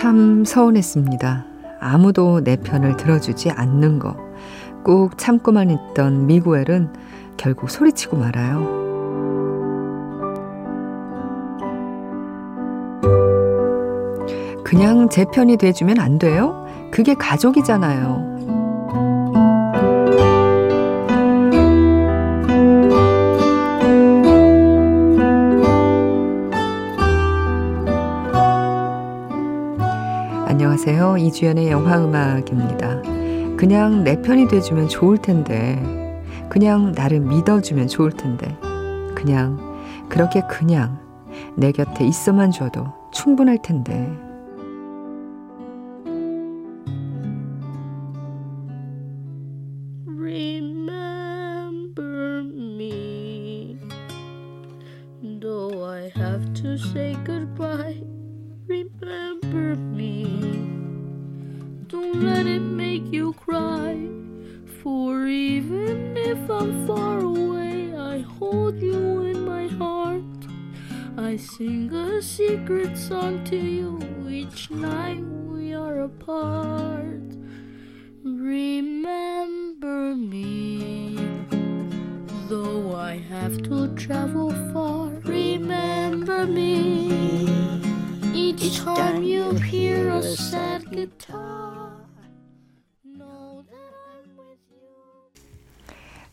참 서운했습니다. 아무도 내 편을 들어주지 않는 거. 꾹 참고만 있던 미구엘은 결국 소리치고 말아요. 그냥 제 편이 돼주면 안 돼요? 그게 가족이잖아요. 안녕하세요. 이주연의 영화 음악입니다. 그냥 내 편이 돼주면 좋을 텐데, 그냥 나를 믿어주면 좋을 텐데, 그냥, 그렇게 그냥 내 곁에 있어만 줘도 충분할 텐데. Song to you each night we are apart. Remember me, though I have to travel far. Remember me,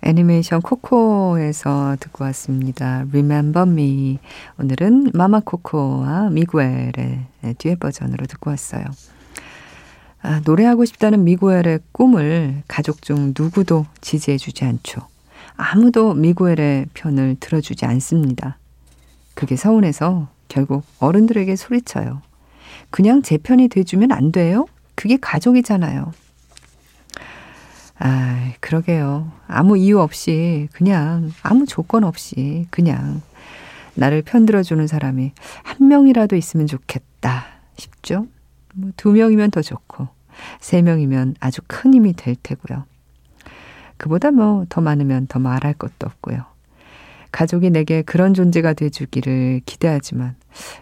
애니메이션 코코에서 듣고 왔습니다. Remember Me. 오늘은 마마 코코와 미구엘의 듀엣 버전으로 듣고 왔어요. 아, 노래하고 싶다는 미구엘의 꿈을 가족 중 누구도 지지해주지 않죠. 아무도 미구엘의 편을 들어주지 않습니다. 그게 서운해서 결국 어른들에게 소리쳐요. 그냥 제 편이 돼주면 안 돼요? 그게 가족이잖아요. 아, 그러게요. 아무 이유 없이 그냥 아무 조건 없이 그냥 나를 편들어 주는 사람이 한 명이라도 있으면 좋겠다 싶죠. 뭐 두 명이면 더 좋고 세 명이면 아주 큰 힘이 될 테고요. 그보다 뭐 더 많으면 더 말할 것도 없고요. 가족이 내게 그런 존재가 돼주기를 기대하지만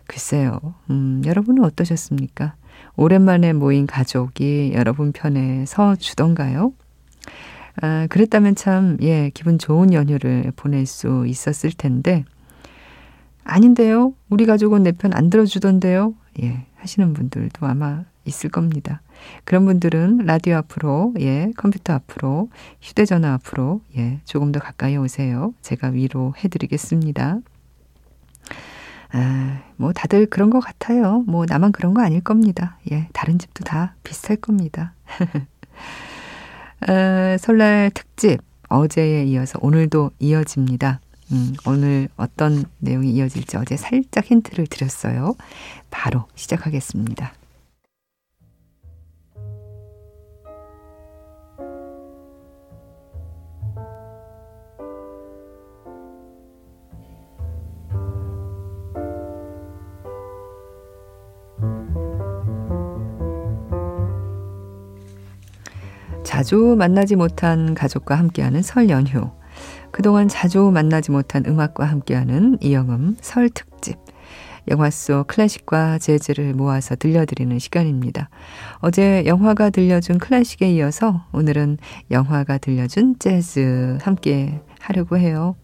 글쎄요. 음, 여러분은 어떠셨습니까? 오랜만에 모인 가족이 여러분 편에 서 주던가요? 아, 그랬다면 참, 예, 기분 좋은 연휴를 보낼 수 있었을 텐데, 아닌데요? 우리 가족은 내 편 안 들어주던데요? 예, 하시는 분들도 아마 있을 겁니다. 그런 분들은 라디오 앞으로, 예, 컴퓨터 앞으로, 휴대전화 앞으로, 예, 조금 더 가까이 오세요. 제가 위로해 드리겠습니다. 아, 뭐 다들 그런 것 같아요. 뭐 나만 그런 거 아닐 겁니다. 예, 다른 집도 다 비슷할 겁니다. 어, 설날 특집 어제에 이어서 오늘도 이어집니다. 음, 오늘 어떤 내용이 이어질지 어제 살짝 힌트를 드렸어요. 바로 시작하겠습니다. 자주 만나지 못한 가족과 함께하는 설 연휴. 그동안 자주 만나지 못한 음악과 함께하는 이영음 설 특집. 영화 속 클래식과 재즈를 모아서 들려드리는 시간입니다. 어제 영화가 들려준 클래식에 이어서 오늘은 영화가 들려준 재즈 함께 하려고 해요.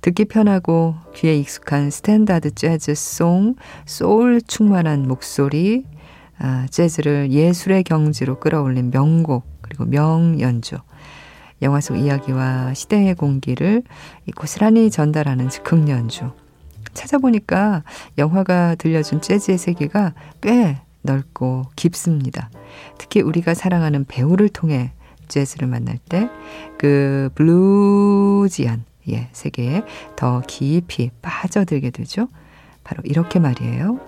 듣기 편하고 귀에 익숙한 standard 재즈 song, soul 충만한 목소리, 아, 재즈를 예술의 경지로 끌어올린 명곡, 그리고 명연주. 영화 속 이야기와 시대의 공기를 고스란히 전달하는 즉흥 연주. 찾아보니까 영화가 들려준 재즈의 세계가 꽤 넓고 깊습니다. 특히 우리가 사랑하는 배우를 통해 재즈를 만날 때 그 블루지한 예, 세계에 더 깊이 빠져들게 되죠. 바로 이렇게 말이에요.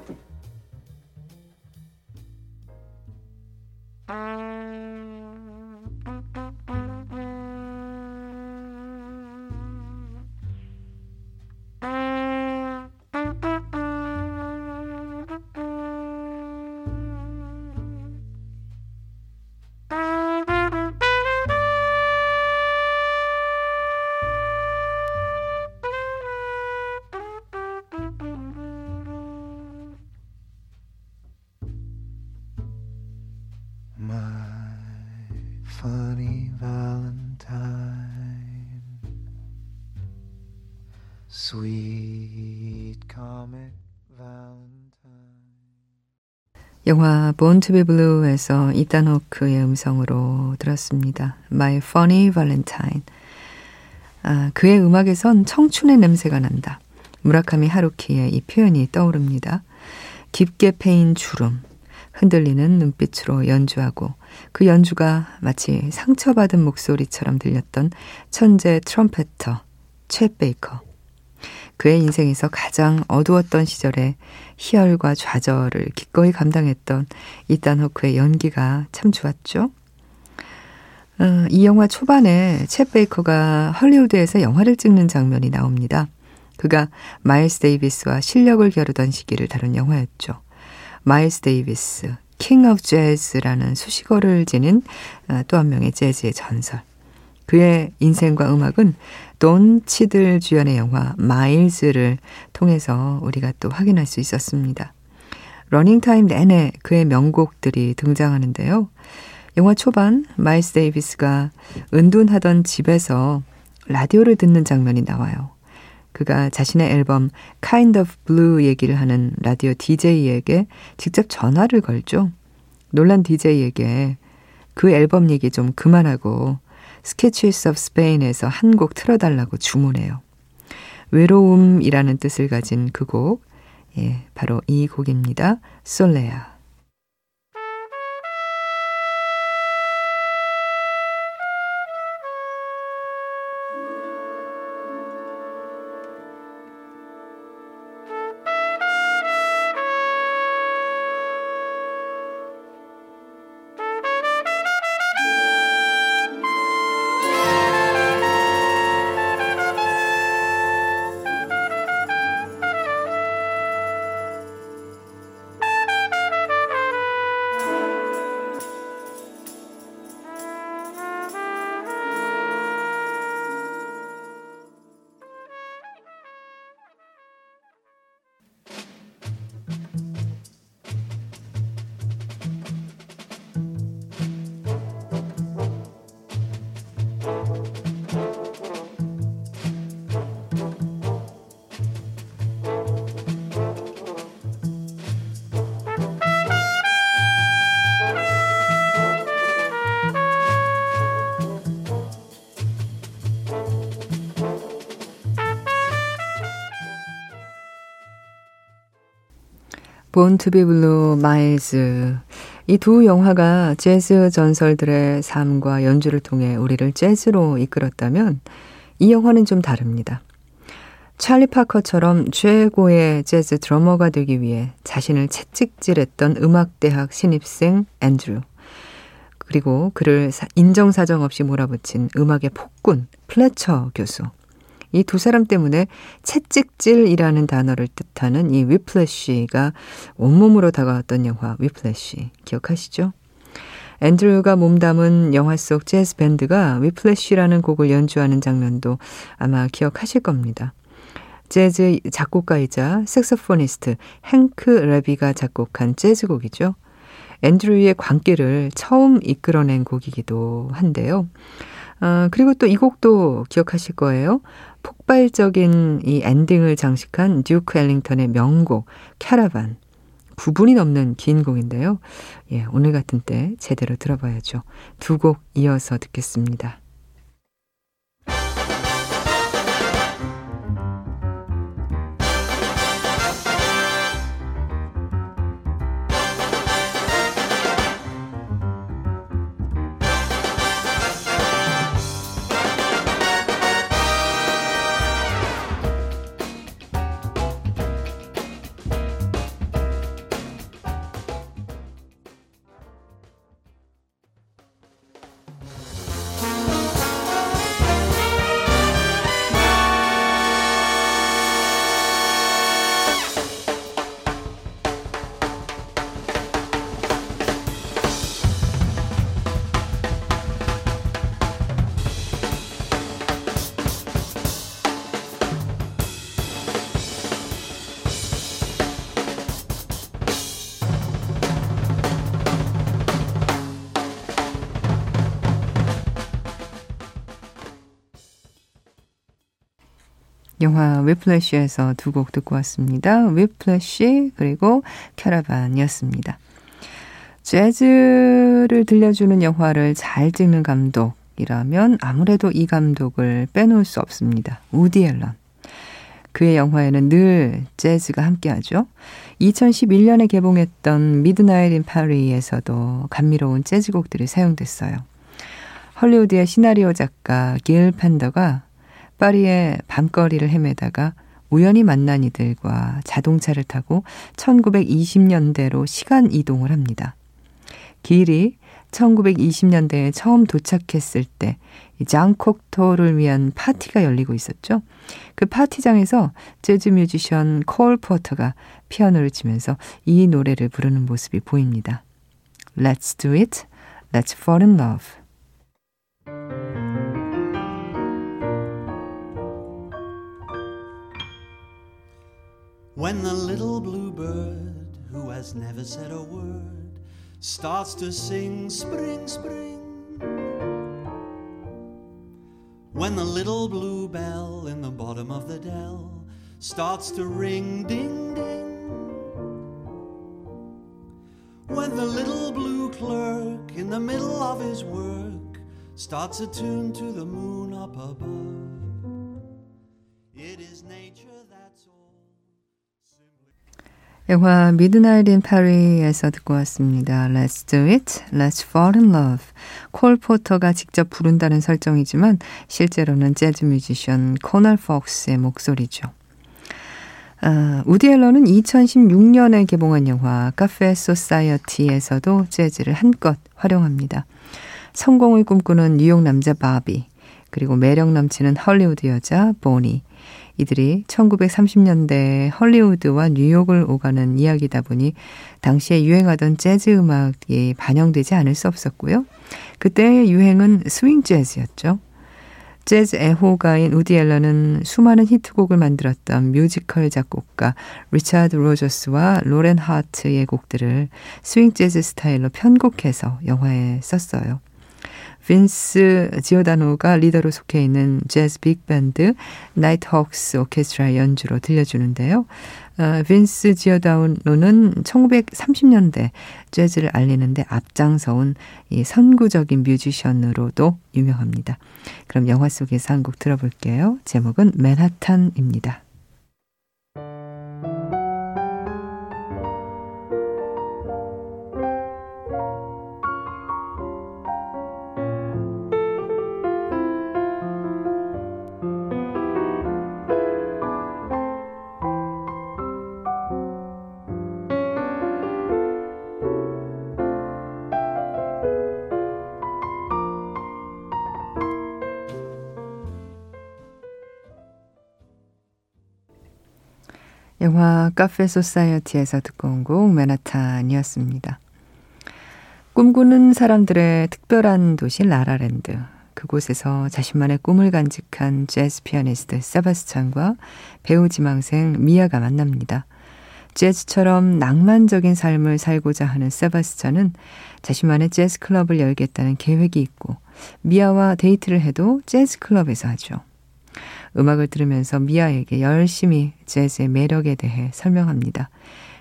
영화 Born to be Blue에서 이단 호크의 음성으로 들었습니다. My Funny Valentine. 아, 그의 음악에선 청춘의 냄새가 난다. 무라카미 하루키의 이 표현이 떠오릅니다. 깊게 패인 주름, 흔들리는 눈빛으로 연주하고 그 연주가 마치 상처받은 목소리처럼 들렸던 천재 트럼페터 최 베이커. 그의 인생에서 가장 어두웠던 시절에 희열과 좌절을 기꺼이 감당했던 이단 호크의 연기가 참 좋았죠. 어, 이 영화 초반에 챗 베이커가 헐리우드에서 영화를 찍는 장면이 나옵니다. 그가 마일스 데이비스와 실력을 겨루던 시기를 다룬 영화였죠. 마일스 데이비스, King of Jazz라는 수식어를 지닌 어, 또 한 명의 재즈의 전설. 그의 인생과 음악은 돈 치들 주연의 영화 마일즈를 통해서 우리가 또 확인할 수 있었습니다. 러닝타임 내내 그의 명곡들이 등장하는데요. 영화 초반 마일스 데이비스가 은둔하던 집에서 라디오를 듣는 장면이 나와요. 그가 자신의 앨범 Kind of Blue 얘기를 하는 라디오 DJ에게 직접 전화를 걸죠. 놀란 DJ에게 그 앨범 얘기 좀 그만하고 Sketches of Spain에서 한 곡 틀어달라고 주문해요. 외로움이라는 뜻을 가진 그 곡, 예, 바로 이 곡입니다. 솔레아. Born to Be Blue 마일즈 이 두 영화가 재즈 전설들의 삶과 연주를 통해 우리를 재즈로 이끌었다면 이 영화는 좀 다릅니다. 찰리 파커처럼 최고의 재즈 드러머가 되기 위해 자신을 채찍질했던 음악대학 신입생 앤드류 그리고 그를 인정사정 없이 몰아붙인 음악의 폭군 플래처 교수 이 두 사람 때문에 채찍질이라는 단어를 뜻하는 이 위플래시가 온몸으로 다가왔던 영화 위플래시 기억하시죠? 앤드류가 몸담은 영화 속 재즈 밴드가 위플래시라는 곡을 연주하는 장면도 아마 기억하실 겁니다. 재즈 작곡가이자 색소포니스트 행크 레비가 작곡한 재즈곡이죠. 앤드류의 광기를 처음 이끌어낸 곡이기도 한데요. 어, 그리고 또 이 곡도 기억하실 거예요. 폭발적인 이 엔딩을 장식한 듀크 엘링턴의 명곡 캐러반. 9분이 넘는 긴 곡인데요. 예, 오늘 같은 때 제대로 들어봐야죠. 두 곡 이어서 듣겠습니다. 영화 Whiplash에서 두 곡 듣고 왔습니다. Whiplash 그리고 Caravan이었습니다. 재즈를 들려주는 영화를 잘 찍는 감독이라면 아무래도 이 감독을 빼놓을 수 없습니다. 우디 앨런. 그의 영화에는 늘 재즈가 함께하죠. 2011년에 개봉했던 Midnight in Paris에서도 감미로운 재즈곡들이 사용됐어요. 헐리우드의 시나리오 작가 길 팬더가 파리의 밤거리를 헤매다가 우연히 만난 이들과 자동차를 타고 1920년대로 시간 이동을 합니다. 길이 1920년대에 처음 도착했을 때 장콕토를 위한 파티가 열리고 있었죠. 그 파티장에서 재즈 뮤지션 콜 포터가 피아노를 치면서 이 노래를 부르는 모습이 보입니다. Let's do it. Let's fall in love. When the little blue bird who has never said a word starts to sing spring spring When the little blue bell in the bottom of the dell starts to ring ding ding. When the little blue clerk in the middle of his work starts a tune to the moon up above. It is nature. 영화 미드나잇 인 파리에서 듣고 왔습니다. Let's do it. Let's fall in love. 콜 포터가 직접 부른다는 설정이지만 실제로는 재즈 뮤지션 코널 폭스의 목소리죠. 아, 우디 앨런은 2016년에 개봉한 영화 Café Society에서도 재즈를 한껏 활용합니다. 성공을 꿈꾸는 뉴욕 남자 바비, 그리고 매력 넘치는 헐리우드 여자 보니, 이들이 1930년대 헐리우드와 뉴욕을 오가는 이야기다 보니 당시에 유행하던 재즈 음악이 반영되지 않을 수 없었고요. 그때의 유행은 스윙 재즈였죠. 재즈 애호가인 우디 앨런은 수많은 히트곡을 만들었던 뮤지컬 작곡가 리차드 로저스와 로렌 하트의 곡들을 스윙 재즈 스타일로 편곡해서 영화에 썼어요. 빈스 지오다노가 리더로 속해 있는 재즈 빅밴드 나이트 호크스 오케스트라 연주로 들려주는데요. 어, 빈스 지오다노는 1930년대 재즈를 알리는데 앞장서온 이 선구적인 뮤지션으로도 유명합니다. 그럼 영화 속에서 한 곡 들어볼게요. 제목은 맨하탄입니다. Café Society에서 듣고 온 곡 맨하탄이었습니다. 꿈꾸는 사람들의 특별한 도시 La La Land. 그곳에서 자신만의 꿈을 간직한 재즈 피아니스트 세바스찬과 배우 지망생 미아가 만납니다. 재즈처럼 낭만적인 삶을 살고자 하는 세바스찬은 자신만의 재즈 클럽을 열겠다는 계획이 있고 미아와 데이트를 해도 재즈 클럽에서 하죠. 음악을 들으면서 미아에게 열심히 재즈의 매력에 대해 설명합니다.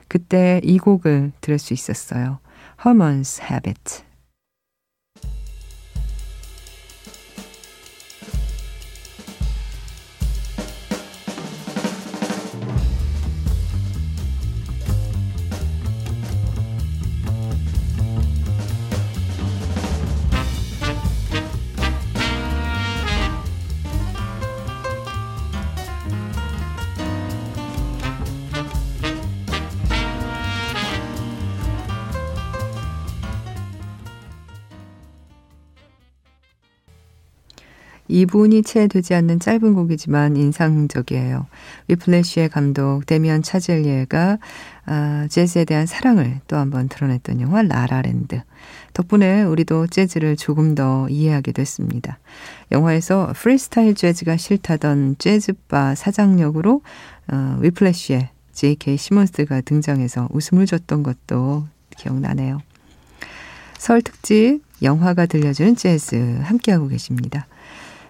그때 이 곡을 들을 수 있었어요. Herman's Habit. 이분이 채 되지 않는 짧은 곡이지만 인상적이에요. Whiplash의 감독 데미안 차젤레가 아, 재즈에 대한 사랑을 또 한번 드러냈던 영화 La La Land. 덕분에 우리도 재즈를 조금 더 이해하게 됐습니다. 영화에서 프리스타일 재즈가 싫다던 재즈바 사장 역으로 어, Whiplash의 J.K. 시몬스가 등장해서 웃음을 줬던 것도 기억나네요. 설 특집 영화가 들려주는 재즈 함께하고 계십니다.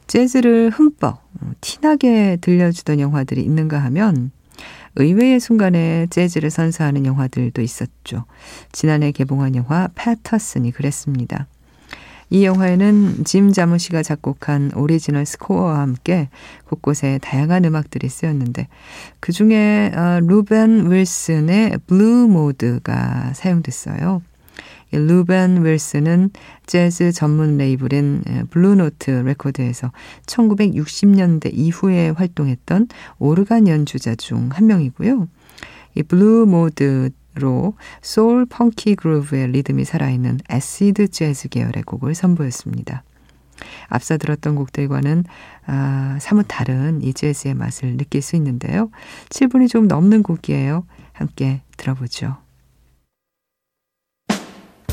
재즈를 흠뻑 어, 티 나게 들려주던 영화들이 있는가 하면 의외의 순간에 재즈를 선사하는 영화들도 있었죠. 지난해 개봉한 영화 패터슨이 그랬습니다. 이 영화에는 짐 자무시가 작곡한 오리지널 스코어와 함께 곳곳에 다양한 음악들이 쓰였는데 그 중에 어, 루벤 윌슨의 Blue Mode가 사용됐어요. 루벤 윌슨은 재즈 전문 레이블인 블루노트 레코드에서 1960년대 이후에 활동했던 오르간 연주자 중 한 명이고요. 이 Blue Mode로 soul funky groove의 리듬이 살아있는 acid 재즈 계열의 곡을 선보였습니다. 앞서 들었던 곡들과는 아, 사뭇 다른 이 재즈의 맛을 느낄 수 있는데요. 7분이 좀 넘는 곡이에요. 함께 들어보죠.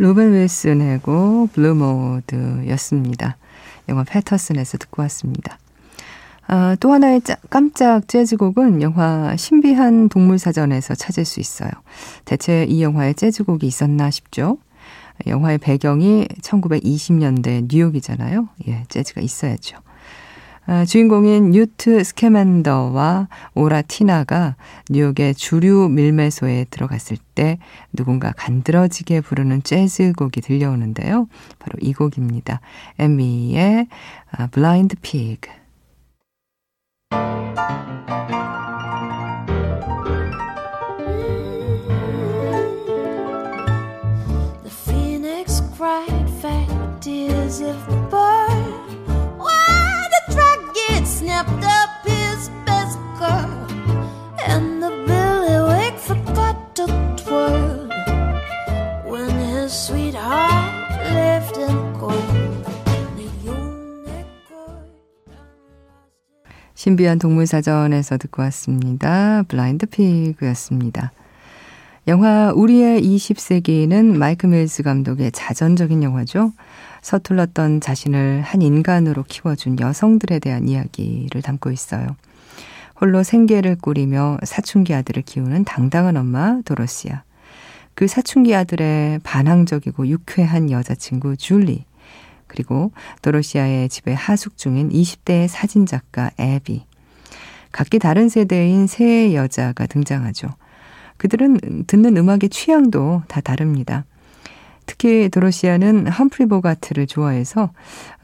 로벤 윌슨의 곡 Blue Mode였습니다. 영화 패터슨에서 듣고 왔습니다. 아, 또 하나의 짜, 깜짝 재즈곡은 영화 신비한 동물사전에서 찾을 수 있어요. 대체 이 영화에 재즈곡이 있었나 싶죠? 영화의 배경이 1920년대 뉴욕이잖아요. 예, 재즈가 있어야죠. 아, 주인공인 뉴트 스캐맨더와 Auror 티나가 뉴욕의 주류 밀매소에 들어갔을 때 누군가 간드러지게 부르는 재즈 곡이 들려오는데요. 바로 이 곡입니다. 에미의 블라인드 피그. The snapped up his best girl, and the billywig forgot to twirl when his sweetheart left him cold. 신비한 동물사전에서 듣고 왔습니다. 블라인드 피그였습니다. 영화 우리의 20세기는 마이크 밀스 감독의 자전적인 영화죠. 서툴렀던 자신을 한 인간으로 키워준 여성들에 대한 이야기를 담고 있어요. 홀로 생계를 꾸리며 사춘기 아들을 키우는 당당한 엄마 도로시아. 그 사춘기 아들의 반항적이고 유쾌한 여자친구 줄리. 그리고 도로시아의 집에 하숙 중인 20대의 사진작가 애비. 각기 다른 세대인 세 여자가 등장하죠. 그들은 듣는 음악의 취향도 다 다릅니다. 특히 도로시아는 험프리 보가트를 좋아해서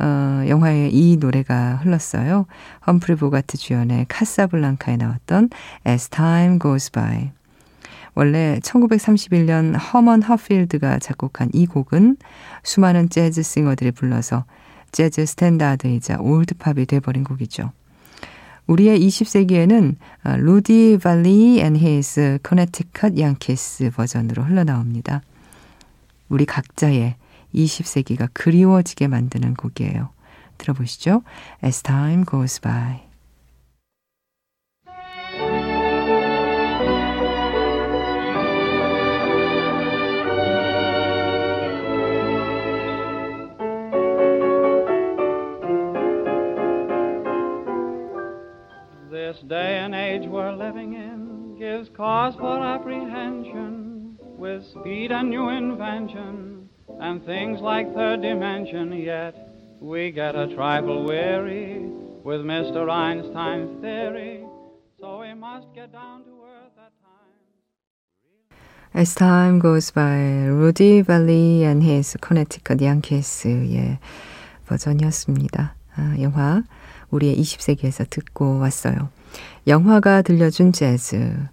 어, 영화에 이 노래가 흘렀어요. 험프리 보가트 주연의 카사블랑카에 나왔던 As Time Goes By. 원래 1931년 허먼 허필드가 작곡한 이 곡은 수많은 재즈 싱어들이 불러서 재즈 스탠다드이자 old pop이 돼버린 곡이죠. 우리의 20세기에는 루디 발리 and His Connecticut Yankees 버전으로 흘러나옵니다. 우리 각자의 20세기가 그리워지게 만드는 곡이에요. 들어보시죠. As time goes by. This day and age we're living in gives cause for apprehension with speed and new invention and things like third dimension. Yet we get a trifle weary with Mr. Einstein's theory, so we must get down to earth at times. As time goes by, 루디 발리 and his Connecticut Yankees의 버전이었습니다. 아, 영화 우리의 20세기에서 듣고 왔어요. 영화가 들려준 재즈.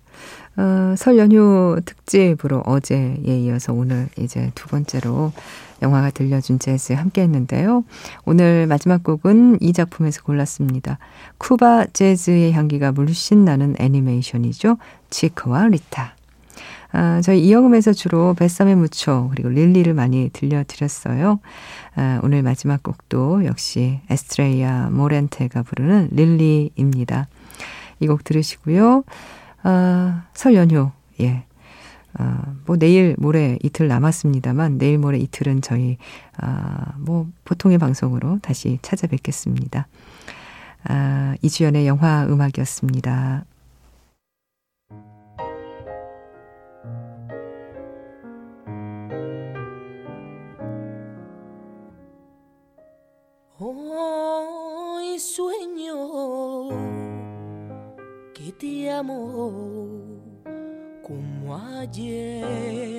어, 설 연휴 특집으로 어제에 이어서 오늘 이제 두 번째로 영화가 들려준 재즈 함께 했는데요. 오늘 마지막 곡은 이 작품에서 골랐습니다. 쿠바 재즈의 향기가 물씬 나는 애니메이션이죠. 치크와 리타. 아, 저희 이영음에서 주로 뱃삼의 무초 그리고 릴리를 많이 들려드렸어요. 아, 오늘 마지막 곡도 역시 에스트레이아 모렌테가 부르는 릴리입니다. 이 곡 들으시고요. 아, 설 연휴, 예. 아, 뭐 내일 모레 이틀 남았습니다만 내일 모레 이틀은 저희 아, 뭐 보통의 방송으로 다시 찾아뵙겠습니다. 아, 이주연의 영화 음악이었습니다. Ayer.